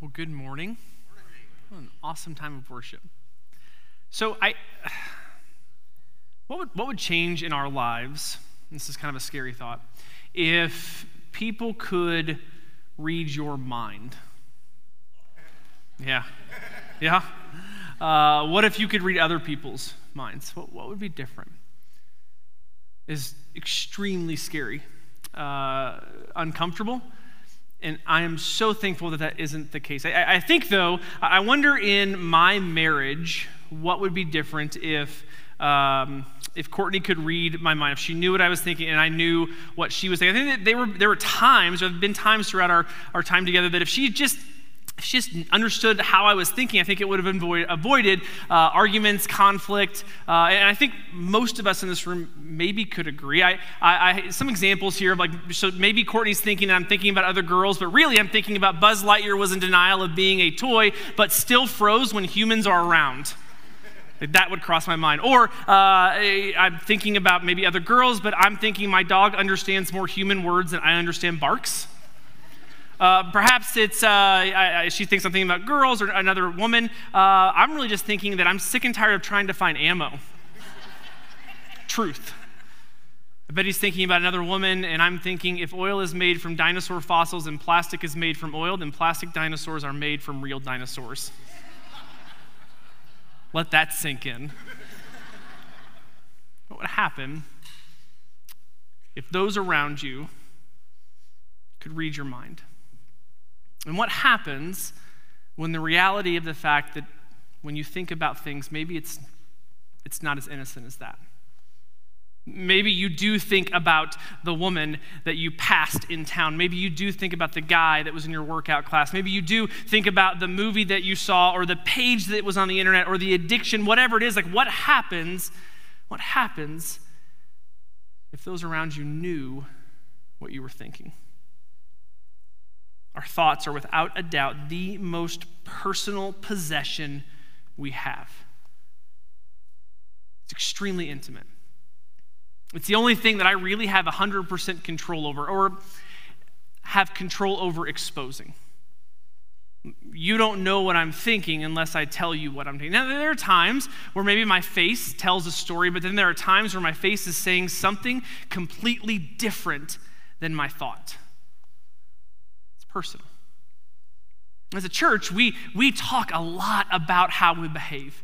Well, good morning. What an awesome time of worship. So, I, what would what would change in our lives? This is kind of a scary thought. If people could read your mind. Yeah, yeah. Uh, what if you could read other people's minds? What what would be different? Is extremely scary, uh, uncomfortable and I am so thankful that that isn't the case. I, I, think, though, I wonder in my marriage what would be different if. Um, if Courtney could read my mind, if she knew what I was thinking and I knew what she was thinking, I think that they were, there were times, there have been times throughout our, our time together that if she just she just understood how I was thinking, I think it would have avoid, avoided uh, arguments, conflict. Uh, and I think most of us in this room maybe could agree. I, I, I, some examples here of like, so maybe Courtney's thinking I'm thinking about other girls, but really I'm thinking about Buzz Lightyear was in denial of being a toy, but still froze when humans are around. That would cross my mind. Or uh, I'm thinking about maybe other girls, but I'm thinking my dog understands more human words than I understand barks. Uh, perhaps it's uh, I, I, she thinks I'm thinking about girls or another woman. Uh, I'm really just thinking that I'm sick and tired of trying to find ammo. Truth. I bet he's thinking about another woman, and I'm thinking if oil is made from dinosaur fossils and plastic is made from oil, then plastic dinosaurs are made from real dinosaurs. Let that sink in. What would happen if those around you could read your mind? And what happens when the reality of the fact that when you think about things, maybe it's, it's not as innocent as that? Maybe you do think about the woman that you passed in town. Maybe you do think about the guy that was in your workout class. Maybe you do think about the movie that you saw or the page that was on the internet or the addiction, whatever it is. Like, what happens? What happens if those around you knew what you were thinking? Our thoughts are without a doubt the most personal possession we have. It's extremely intimate. It's the only thing that I really have 100% control over or have control over exposing. You don't know what I'm thinking unless I tell you what I'm thinking. Now, there are times where maybe my face tells a story, but then there are times where my face is saying something completely different than my thought personal. As a church, we, we talk a lot about how we behave.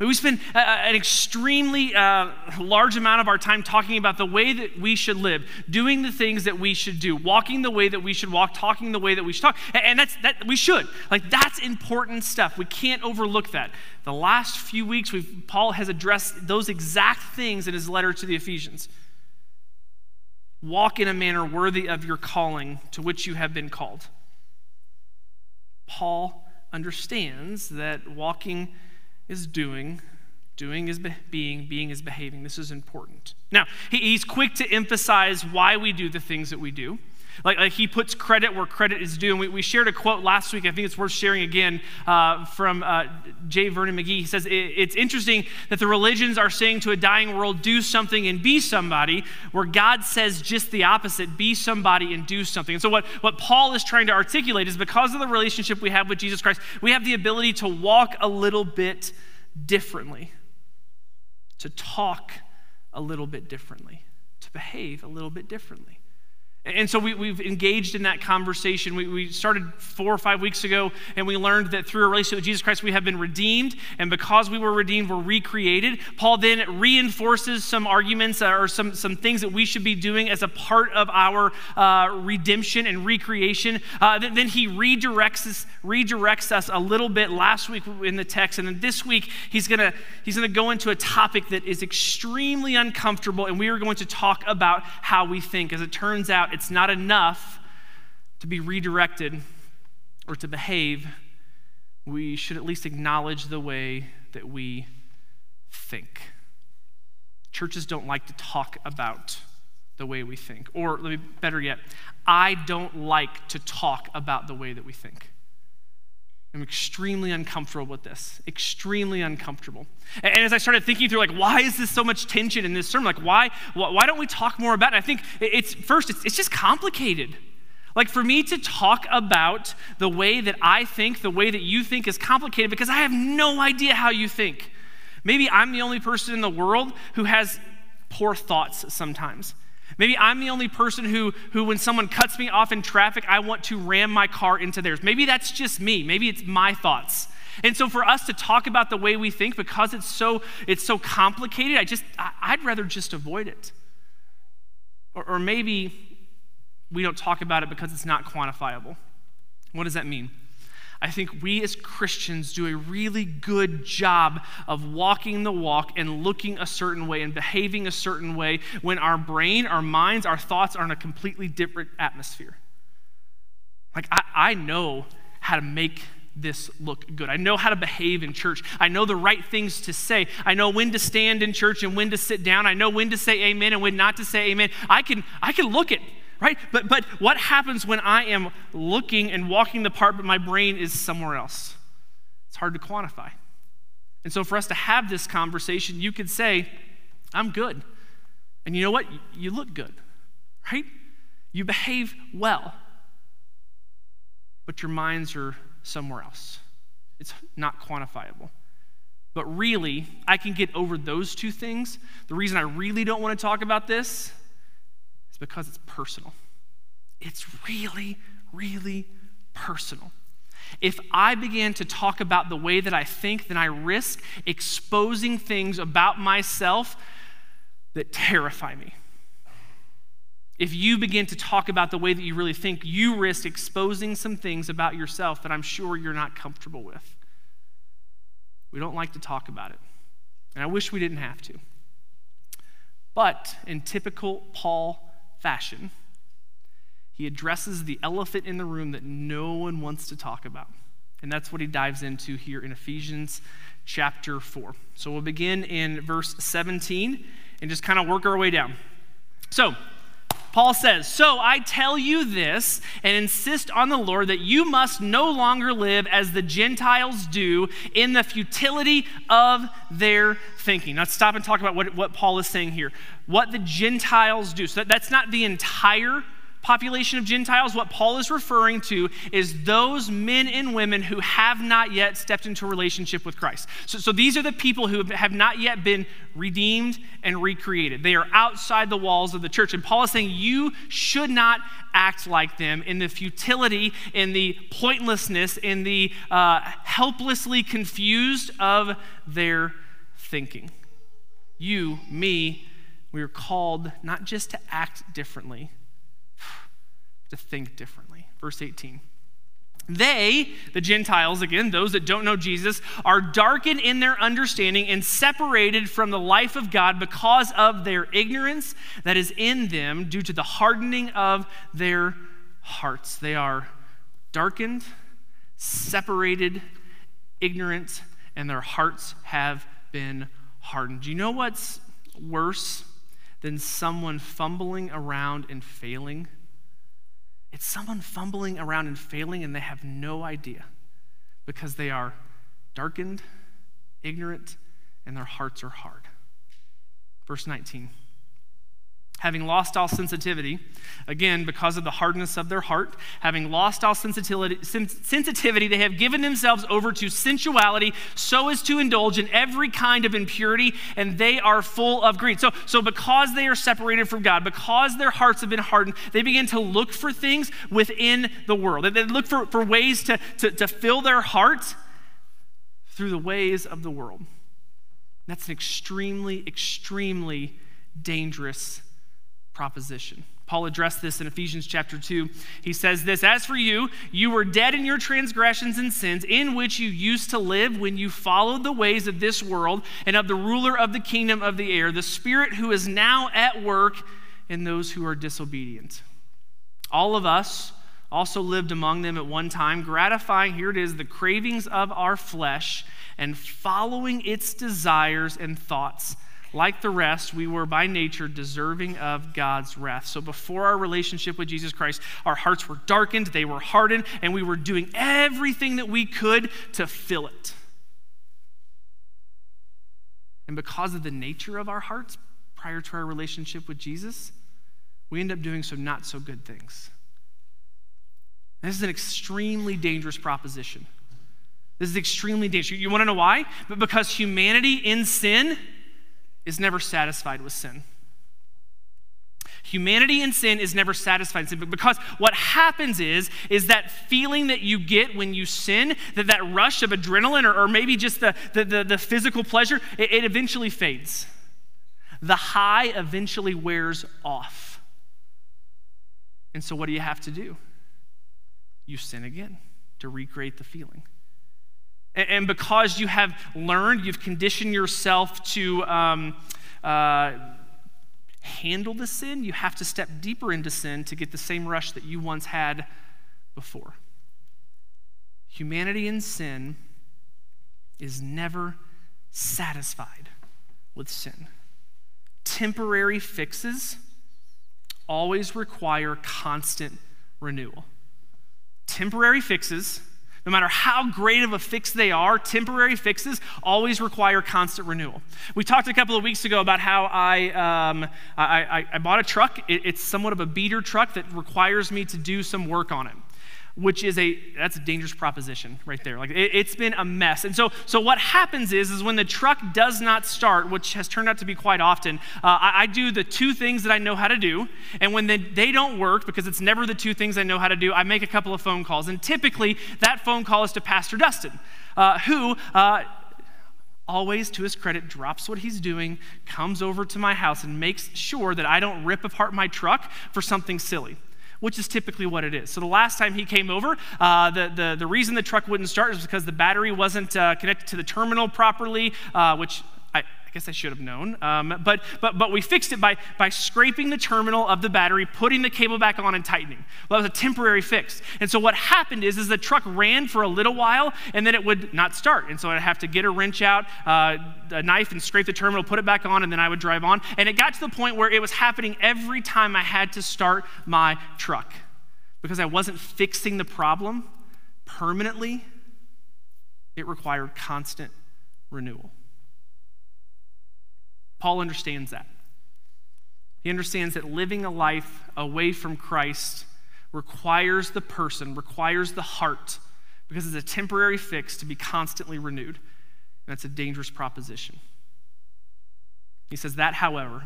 We spend uh, an extremely uh, large amount of our time talking about the way that we should live, doing the things that we should do, walking the way that we should walk, talking the way that we should talk. And that's that we should. Like that's important stuff. We can't overlook that. The last few weeks, Paul has addressed those exact things in his letter to the Ephesians. Walk in a manner worthy of your calling to which you have been called. Paul understands that walking is doing, doing is being, being is behaving. This is important. Now, he's quick to emphasize why we do the things that we do. Like, like he puts credit where credit is due. And we, we shared a quote last week, I think it's worth sharing again, uh, from uh, J. Vernon McGee. He says, It's interesting that the religions are saying to a dying world, do something and be somebody, where God says just the opposite, be somebody and do something. And so, what, what Paul is trying to articulate is because of the relationship we have with Jesus Christ, we have the ability to walk a little bit differently, to talk a little bit differently, to behave a little bit differently. And so we, have engaged in that conversation. We, we, started four or five weeks ago, and we learned that through a relationship with Jesus Christ, we have been redeemed. And because we were redeemed, we're recreated. Paul then reinforces some arguments or some, some things that we should be doing as a part of our uh, redemption and recreation. Uh, then, then, he redirects us, redirects us a little bit last week in the text. And then this week, he's going to he's gonna go into a topic that is extremely uncomfortable, and we are going to talk about how we think. As it turns out, it's not enough to be redirected or to behave. We should at least acknowledge the way that we think. Churches don't like to talk about the way we think. Or better yet, I don't like to talk about the way that we think. I'm extremely uncomfortable with this. Extremely uncomfortable. And as I started thinking through, like, why is this so much tension in this sermon? Like, why, why don't we talk more about it? I think it's first, it's, it's just complicated. Like for me to talk about the way that I think, the way that you think is complicated because I have no idea how you think. Maybe I'm the only person in the world who has poor thoughts sometimes. Maybe I'm the only person who, who, when someone cuts me off in traffic, I want to ram my car into theirs. Maybe that's just me. Maybe it's my thoughts. And so for us to talk about the way we think because it's so it's so complicated, I just I'd rather just avoid it. Or, or maybe we don't talk about it because it's not quantifiable. What does that mean? I think we as Christians do a really good job of walking the walk and looking a certain way and behaving a certain way when our brain, our minds, our thoughts are in a completely different atmosphere. Like, I, I know how to make this look good. I know how to behave in church. I know the right things to say. I know when to stand in church and when to sit down. I know when to say amen and when not to say amen. I can, I can look at right? But, but what happens when I am looking and walking the part, but my brain is somewhere else? It's hard to quantify. And so, for us to have this conversation, you could say, I'm good. And you know what? You look good, right? You behave well. But your minds are somewhere else. It's not quantifiable. But really, I can get over those two things. The reason I really don't want to talk about this it's because it's personal. It's really, really personal. If I begin to talk about the way that I think, then I risk exposing things about myself that terrify me. If you begin to talk about the way that you really think, you risk exposing some things about yourself that I'm sure you're not comfortable with. We don't like to talk about it. And I wish we didn't have to. But in typical Paul fashion, he addresses the elephant in the room that no one wants to talk about. And that's what he dives into here in Ephesians chapter 4. So we'll begin in verse 17 and just kind of work our way down. So, Paul says, So I tell you this and insist on the Lord that you must no longer live as the Gentiles do in the futility of their thinking. Let's stop and talk about what, what Paul is saying here. What the Gentiles do. So that, that's not the entire population of Gentiles, what Paul is referring to is those men and women who have not yet stepped into a relationship with Christ. So, so these are the people who have not yet been redeemed and recreated. They are outside the walls of the church. And Paul is saying you should not act like them in the futility, in the pointlessness, in the uh, helplessly confused of their thinking. You, me, we are called not just to act differently to think differently. Verse 18. They, the Gentiles, again, those that don't know Jesus, are darkened in their understanding and separated from the life of God because of their ignorance that is in them due to the hardening of their hearts. They are darkened, separated, ignorant, and their hearts have been hardened. Do you know what's worse than someone fumbling around and failing? It's someone fumbling around and failing, and they have no idea because they are darkened, ignorant, and their hearts are hard. Verse 19 having lost all sensitivity, again, because of the hardness of their heart, having lost all sensitivity, sensitivity, they have given themselves over to sensuality so as to indulge in every kind of impurity, and they are full of greed. So, so because they are separated from God, because their hearts have been hardened, they begin to look for things within the world. They look for, for ways to, to, to fill their hearts through the ways of the world. That's an extremely, extremely dangerous proposition. Paul addressed this in Ephesians chapter 2. He says this As for you, you were dead in your transgressions and sins, in which you used to live when you followed the ways of this world and of the ruler of the kingdom of the air, the Spirit who is now at work in those who are disobedient. All of us also lived among them at one time, gratifying, here it is, the cravings of our flesh and following its desires and thoughts. Like the rest, we were by nature deserving of God's wrath. So before our relationship with Jesus Christ, our hearts were darkened, they were hardened, and we were doing everything that we could to fill it. And because of the nature of our hearts prior to our relationship with Jesus, we end up doing some not so good things. This is an extremely dangerous proposition. This is extremely dangerous. You want to know why? But because humanity in sin is never satisfied with sin. Humanity in sin is never satisfied in sin, because what happens is, is that feeling that you get when you sin, that that rush of adrenaline or, or maybe just the, the, the, the physical pleasure, it, it eventually fades. The high eventually wears off. And so what do you have to do? You sin again to recreate the feeling. And, because you have learned, you've conditioned yourself to um, uh, handle the sin, you have to step deeper into sin to get the same rush that you once had before. Humanity in sin is never satisfied with sin. Temporary fixes always require constant renewal. Temporary fixes no matter how great of a fix they are, temporary fixes always require constant renewal. We talked a couple of weeks ago about how I, um, I, I, I, bought a truck. It, it's somewhat of a beater truck that requires me to do some work on it which is a that's a dangerous proposition right there. Like it, has been a mess. And so so what happens is is when the truck does not start which has turned out to be quite often uh, I, I, do the two things that i know how to do. And when they, they don't work because it's never the two things i know how to do i make a couple of phone calls. And typically that phone call is to pastor dustin uh, who uh, always, to his credit, drops what he's doing, comes over to my house, and makes sure that I don't rip apart my truck for something silly which is typically what it is. So the last time he came over, uh, the, the, the reason the truck wouldn't start is because the battery wasn't uh, connected to the terminal properly, uh, which I, guess I should have known. Um, but, but, but we fixed it by, by scraping the terminal of the battery, putting the cable back on, and tightening. Well, that was a temporary fix. And so what happened is, is the truck ran for a little while, and then it would not start. And so I'd have to get a wrench out, uh, a knife, and scrape the terminal, put it back on, and then I would drive on. And it got to the point where it was happening every time I had to start my truck because I wasn't fixing the problem permanently. It required constant renewal. Paul understands that. He understands that living a life away from Christ requires the person, requires the heart, because it's a temporary fix to be constantly renewed. And that's a dangerous proposition. He says, That, however,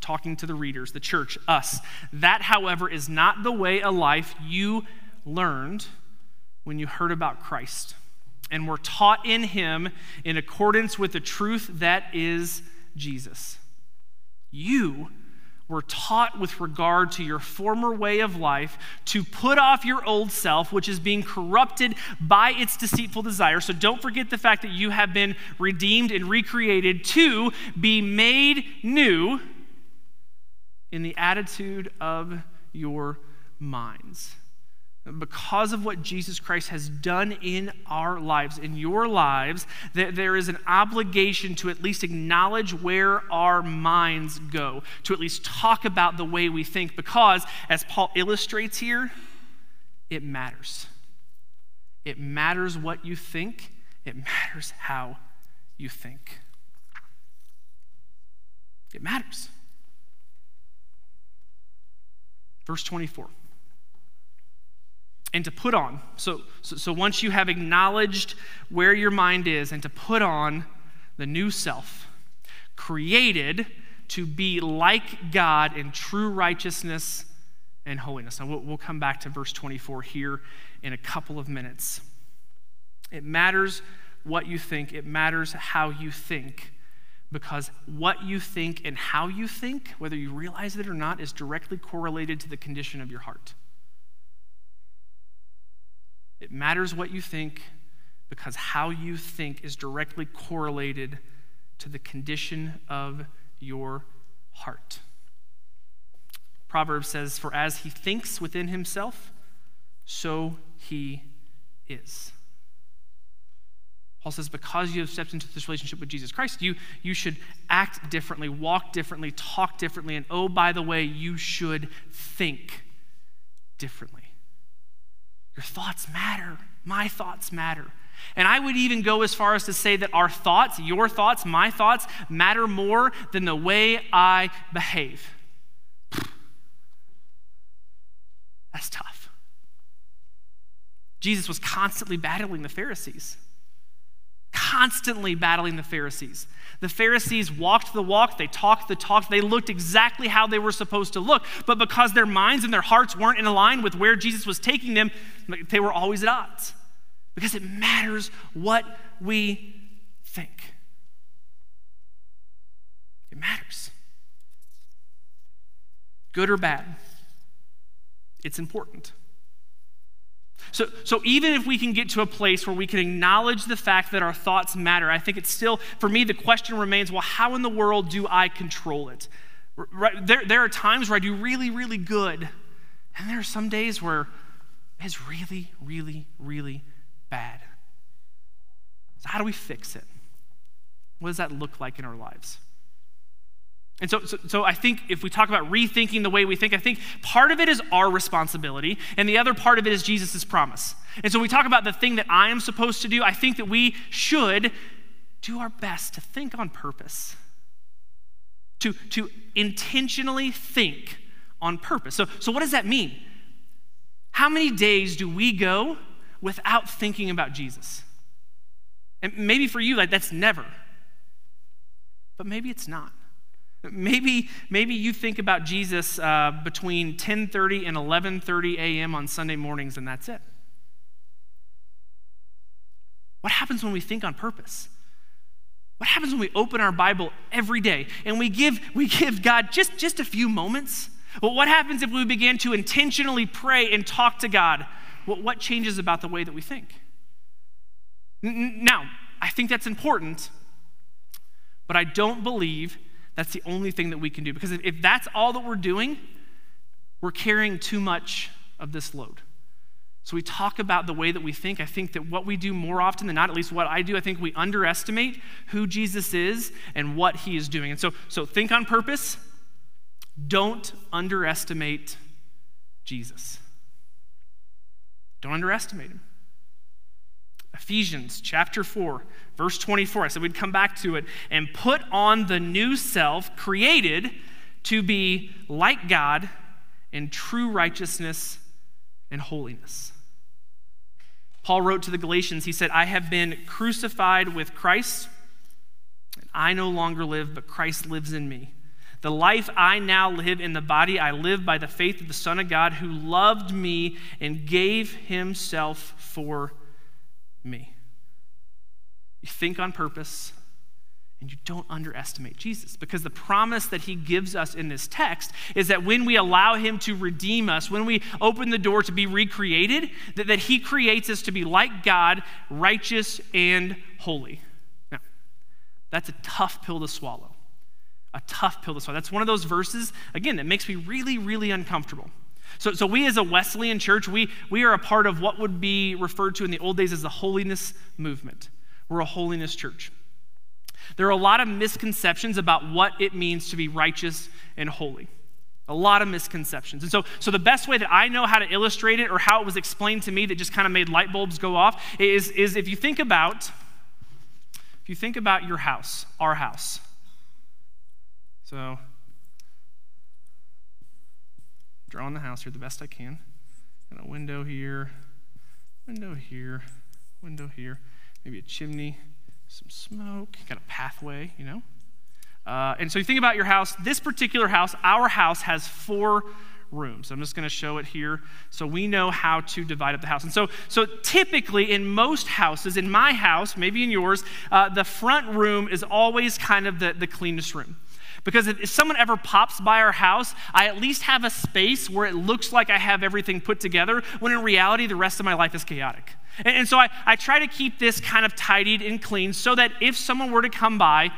talking to the readers, the church, us, that, however, is not the way a life you learned when you heard about Christ and were taught in him in accordance with the truth that is Jesus. You were taught with regard to your former way of life to put off your old self, which is being corrupted by its deceitful desire. So don't forget the fact that you have been redeemed and recreated to be made new in the attitude of your minds because of what Jesus Christ has done in our lives, in your lives, that there is an obligation to at least acknowledge where our minds go, to at least talk about the way we think, because as Paul illustrates here, it matters. It matters what you think, it matters how you think. It matters. Verse 24 and to put on. So, so, so, once you have acknowledged where your mind is, and to put on the new self, created to be like God in true righteousness and holiness. Now, we'll, we'll come back to verse 24 here in a couple of minutes. It matters what you think, it matters how you think. Because what you think and how you think, whether you realize it or not, is directly correlated to the condition of your heart. It matters what you think because how you think is directly correlated to the condition of your heart. Proverbs says, For as he thinks within himself, so he is. Paul says, because you have stepped into this relationship with Jesus Christ, you, you should act differently, walk differently, talk differently, and oh, by the way, you should think differently. Your thoughts matter. My thoughts matter. And I would even go as far as to say that our thoughts, your thoughts, my thoughts, matter more than the way I behave. That's tough. Jesus was constantly battling the Pharisees. Constantly battling the Pharisees. The Pharisees walked the walk, they talked the talk, they looked exactly how they were supposed to look. But because their minds and their hearts weren't in line with where Jesus was taking them, they were always at odds. Because it matters what we think. It matters. Good or bad, it's important. So, so even if we can get to a place where we can acknowledge the fact that our thoughts matter, I think it's still, for me, the question remains well, how in the world do I control it? Right, there, there are times where I do really, really good, and there are some days where it's really, really, really bad. So, how do we fix it? What does that look like in our lives? And so, so, so, I think if we talk about rethinking the way we think, I think part of it is our responsibility, and the other part of it is Jesus' promise. And so we talk about the thing that I am supposed to do. I think that we should do our best to think on purpose, to, to intentionally think on purpose. So, so what does that mean? How many days do we go without thinking about Jesus? And maybe for you, like that's never. But maybe it's not. Maybe, maybe you think about Jesus uh, between 10:30 and 11:30 a.m. on Sunday mornings, and that's it. What happens when we think on purpose? What happens when we open our Bible every day and we give, we give God just, just a few moments? Well, what happens if we begin to intentionally pray and talk to God? Well, what changes about the way that we think? Now, I think that's important, but I don't believe that's the only thing that we can do. Because if, if that's all that we're doing, we're carrying too much of this load. So we talk about the way that we think. I think that what we do more often than not, at least what I do, I think we underestimate who Jesus is and what he is doing. And so, so think on purpose. Don't underestimate Jesus. Don't underestimate him. Ephesians chapter 4, verse 24. I said we'd come back to it. And put on the new self, created to be like God in true righteousness and holiness. Paul wrote to the Galatians, he said, I have been crucified with Christ. And I no longer live, but Christ lives in me. The life I now live in the body, I live by the faith of the Son of God who loved me and gave himself for me. You think on purpose and you don't underestimate Jesus because the promise that he gives us in this text is that when we allow him to redeem us, when we open the door to be recreated, that, that he creates us to be like God, righteous and holy. Now, that's a tough pill to swallow. A tough pill to swallow. That's one of those verses, again, that makes me really, really uncomfortable. So, so we as a Wesleyan church, we, we are a part of what would be referred to in the old days as the holiness movement. We're a holiness church. There are a lot of misconceptions about what it means to be righteous and holy. A lot of misconceptions. And so, so the best way that I know how to illustrate it or how it was explained to me that just kind of made light bulbs go off is, is if you think about if you think about your house, our house. So drawing the house here the best I can. Got a window here, window here, window here, maybe a chimney, some smoke, got a pathway, you know. Uh, and so you think about your house. This particular house, our house, has four rooms. I'm just going to show it here so we know how to divide up the house. And so, so typically in most houses, in my house, maybe in yours, uh, the front room is always kind of the, the cleanest room. Because if someone ever pops by our house, I at least have a space where it looks like I have everything put together, when in reality, the rest of my life is chaotic. And, so I, I try to keep this kind of tidied and clean so that if someone were to come by,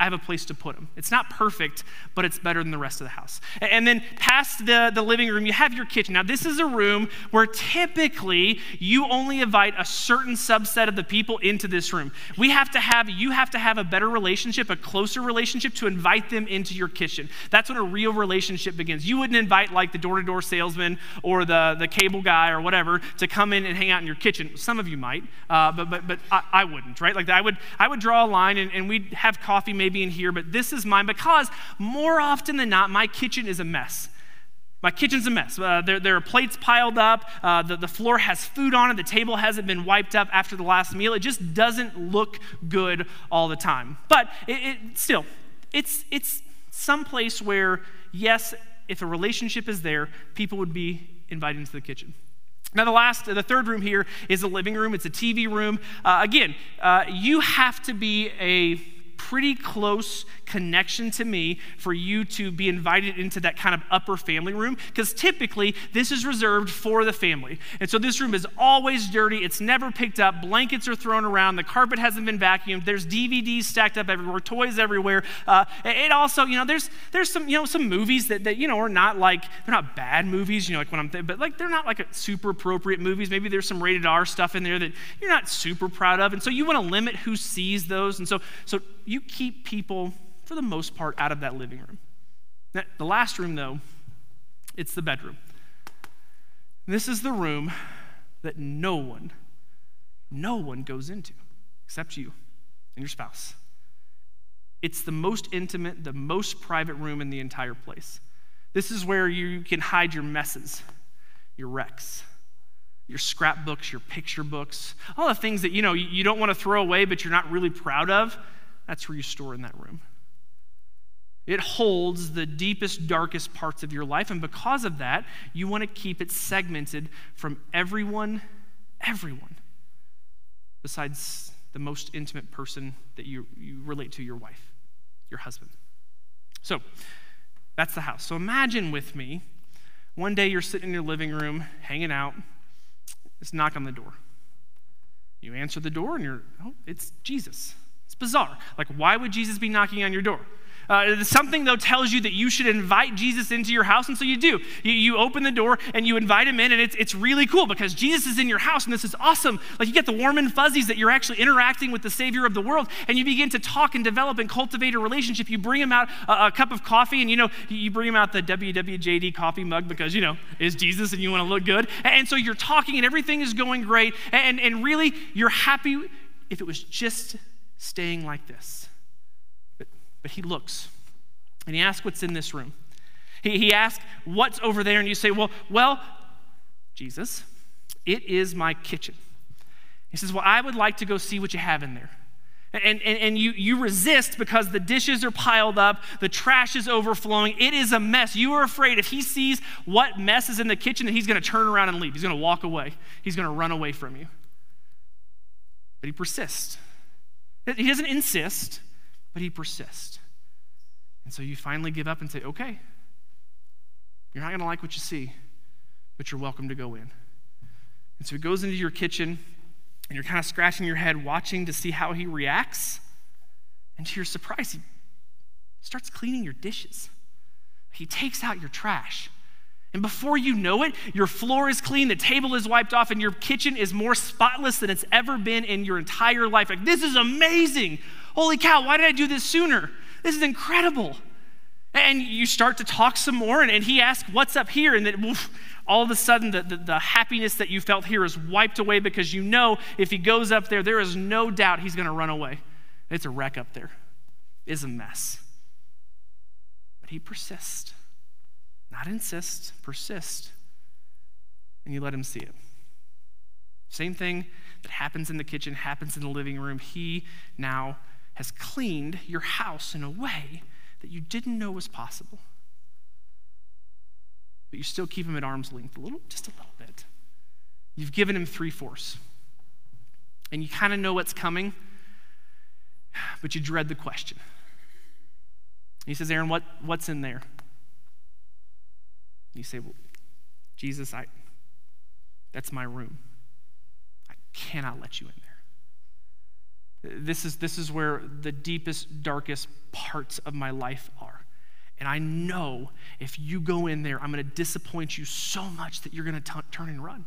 I have a place to put them. It's not perfect, but it's better than the rest of the house. And then past the, the living room, you have your kitchen. Now, this is a room where typically you only invite a certain subset of the people into this room. We have to have, you have to have a better relationship, a closer relationship to invite them into your kitchen. That's when a real relationship begins. You wouldn't invite like the door to door salesman or the, the cable guy or whatever to come in and hang out in your kitchen. Some of you might, uh, but, but, but I, I, wouldn't, right? Like I would, I would draw a line and, and we'd have coffee maybe maybe in here, but this is mine because more often than not, my kitchen is a mess. My kitchen's a mess. Uh, there, there, are plates piled up. Uh, the, the floor has food on it. The table hasn't been wiped up after the last meal. It just doesn't look good all the time. But it, it, still, it's, it's some place where, yes, if a relationship is there, people would be invited into the kitchen. Now, the last, the third room here is a living room. It's a TV room. Uh, again, uh, you have to be a pretty close connection to me for you to be invited into that kind of upper family room because typically this is reserved for the family. And so this room is always dirty, it's never picked up, blankets are thrown around, the carpet hasn't been vacuumed, there's DVDs stacked up everywhere, toys everywhere. Uh, it also, you know, there's there's some, you know, some movies that, that you know are not like they're not bad movies, you know, like when I'm th- but like they're not like super appropriate movies. Maybe there's some rated R stuff in there that you're not super proud of. And so you want to limit who sees those. And so so you keep people for the most part, out of that living room. Now, the last room, though, it's the bedroom. This is the room that no one, no one goes into except you and your spouse. It's the most intimate, the most private room in the entire place. This is where you can hide your messes, your wrecks, your scrapbooks, your picture books, all the things that you know you don't want to throw away but you're not really proud of. That's where you store in that room. It holds the deepest, darkest parts of your life. And because of that, you want to keep it segmented from everyone, everyone, besides the most intimate person that you, you relate to, your wife, your husband. So that's the house. So imagine with me one day you're sitting in your living room, hanging out, it's knock on the door. You answer the door and you're, oh, it's Jesus. Bizarre. Like, why would Jesus be knocking on your door? Uh, something, though, tells you that you should invite Jesus into your house, and so you do. You, you open the door and you invite him in, and it's, it's really cool because Jesus is in your house, and this is awesome. Like, you get the warm and fuzzies that you're actually interacting with the Savior of the world, and you begin to talk and develop and cultivate a relationship. You bring him out a, a cup of coffee, and you know, you bring him out the WWJD coffee mug because, you know, is Jesus and you want to look good. And so you're talking, and everything is going great, and, and really, you're happy if it was just staying like this. But but he looks and he asks what's in this room. He, he asks what's over there, and you say, Well, well, Jesus, it is my kitchen. He says, Well, I would like to go see what you have in there. And, and, and you, you resist because the dishes are piled up, the trash is overflowing, it is a mess. You are afraid if he sees what mess is in the kitchen that he's going to turn around and leave. He's going to walk away, he's going to run away from you. But he persists. He doesn't insist, but he persists. And so you finally give up and say, okay, you're not going to like what you see, but you're welcome to go in. And so he goes into your kitchen, and you're kind of scratching your head, watching to see how he reacts. And to your surprise, he starts cleaning your dishes. He takes out your trash. And before you know it, your floor is clean, the table is wiped off, and your kitchen is more spotless than it's ever been in your entire life. Like, this is amazing. Holy cow, why did I do this sooner? This is incredible. And you start to talk some more, and, and he asks, What's up here? And then oof, all of a sudden, the, the, the happiness that you felt here is wiped away because you know if he goes up there, there is no doubt he's going to run away. It's a wreck up there, it's a mess. But he persists. Not insist, persist. And you let him see it. Same thing that happens in the kitchen happens in the living room. He now has cleaned your house in a way that you didn't know was possible. But you still keep him at arm's length a little, just a little bit. You've given him three fourths. And you kind of know what's coming, but you dread the question. He says, Aaron, what, what's in there? You say, Well, Jesus, I that's my room. I cannot let you in there. This is, this is where the deepest, darkest parts of my life are. And I know if you go in there, I'm going to disappoint you so much that you're going to turn and run.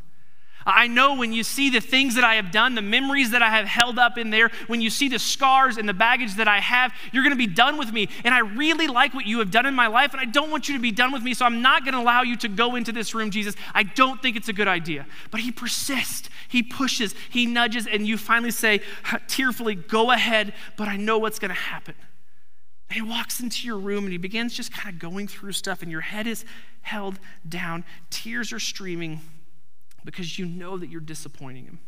I know when you see the things that I have done, the memories that I have held up in there, when you see the scars and the baggage that I have, you're going to be done with me. And I really like what you have done in my life, and I don't want you to be done with me, so I'm not going to allow you to go into this room, Jesus. I don't think it's a good idea. But he persists, he pushes, he nudges, and you finally say, tearfully, Go ahead, but I know what's going to happen. And he walks into your room and he begins just kind of going through stuff, and your head is held down. Tears are streaming because you know that you're disappointing him.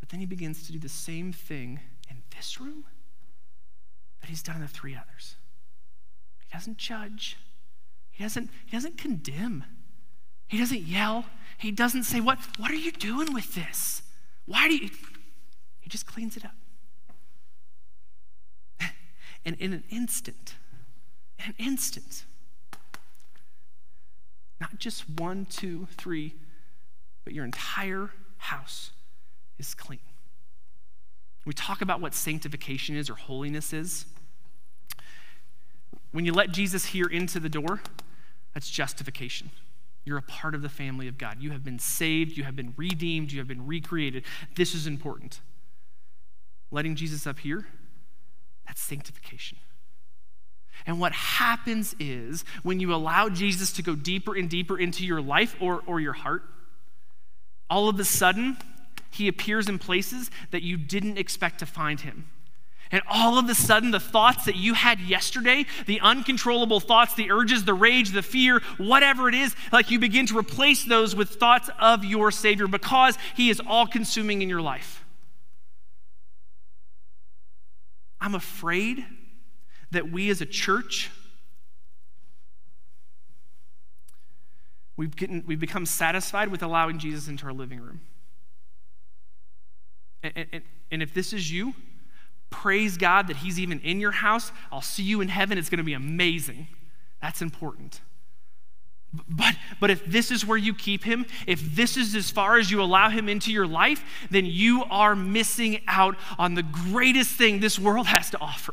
But then he begins to do the same thing in this room that he's done in the three others. He doesn't judge, he doesn't, he doesn't condemn, he doesn't yell, he doesn't say, What, what are you doing with this? Why do you? He just cleans it up. and in an instant, in an instant, not just one, two, three, but your entire house is clean. We talk about what sanctification is or holiness is. When you let Jesus here into the door, that's justification. You're a part of the family of God. You have been saved, you have been redeemed, you have been recreated. This is important. Letting Jesus up here, that's sanctification. And what happens is when you allow Jesus to go deeper and deeper into your life or, or your heart, all of a sudden, he appears in places that you didn't expect to find him. And all of a sudden, the thoughts that you had yesterday, the uncontrollable thoughts, the urges, the rage, the fear, whatever it is, like you begin to replace those with thoughts of your Savior because He is all consuming in your life. I'm afraid that we as a church, we've, getting, we've become satisfied with allowing Jesus into our living room. And, and, and if this is you, praise God that He's even in your house. I'll see you in heaven. It's going to be amazing. That's important. But, but if this is where you keep him, if this is as far as you allow him into your life, then you are missing out on the greatest thing this world has to offer.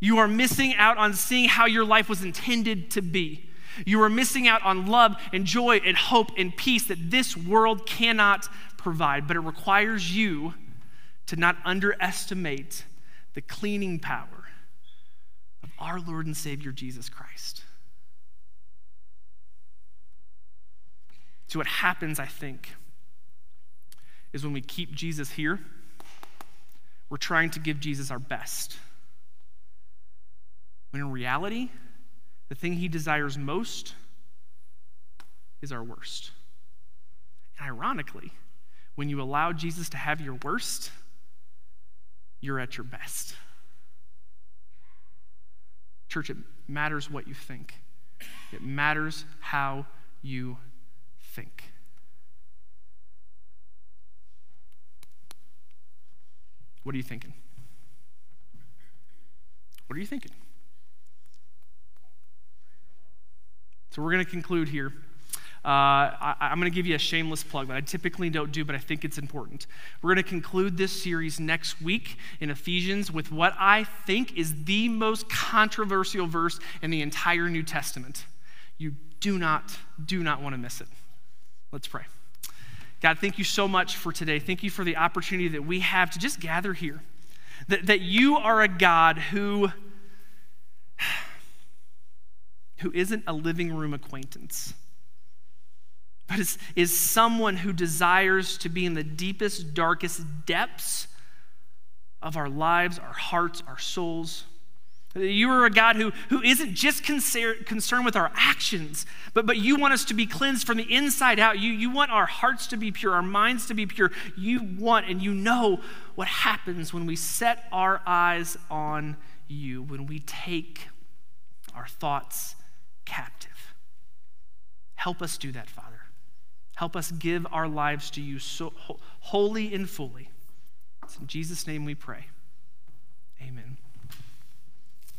You are missing out on seeing how your life was intended to be. You are missing out on love and joy and hope and peace that this world cannot provide, but it requires you to not underestimate the cleaning power of our Lord and Savior Jesus Christ. So, what happens, I think, is when we keep Jesus here, we're trying to give Jesus our best. When in reality, the thing he desires most is our worst. And ironically, when you allow Jesus to have your worst, you're at your best. Church, it matters what you think, it matters how you think. What are you thinking? What are you thinking? So we're going to conclude here. Uh, I, am going to give you a shameless plug that I typically don't do, but I think it's important. We're going to conclude this series next week in Ephesians with what I think is the most controversial verse in the entire New Testament. You do not, do not want to miss it. Let's pray. God, thank you so much for today. Thank you for the opportunity that we have to just gather here. That, that you are a God who, who isn't a living room acquaintance but is, is someone who desires to be in the deepest, darkest depths of our lives, our hearts, our souls. You are a God who, who isn't just concerned with our actions, but, but you want us to be cleansed from the inside out. You, you want our hearts to be pure, our minds to be pure. You want and you know what happens when we set our eyes on you, when we take our thoughts captive. Help us do that, Father. Help us give our lives to you so wholly and fully. It's in Jesus' name we pray. Amen.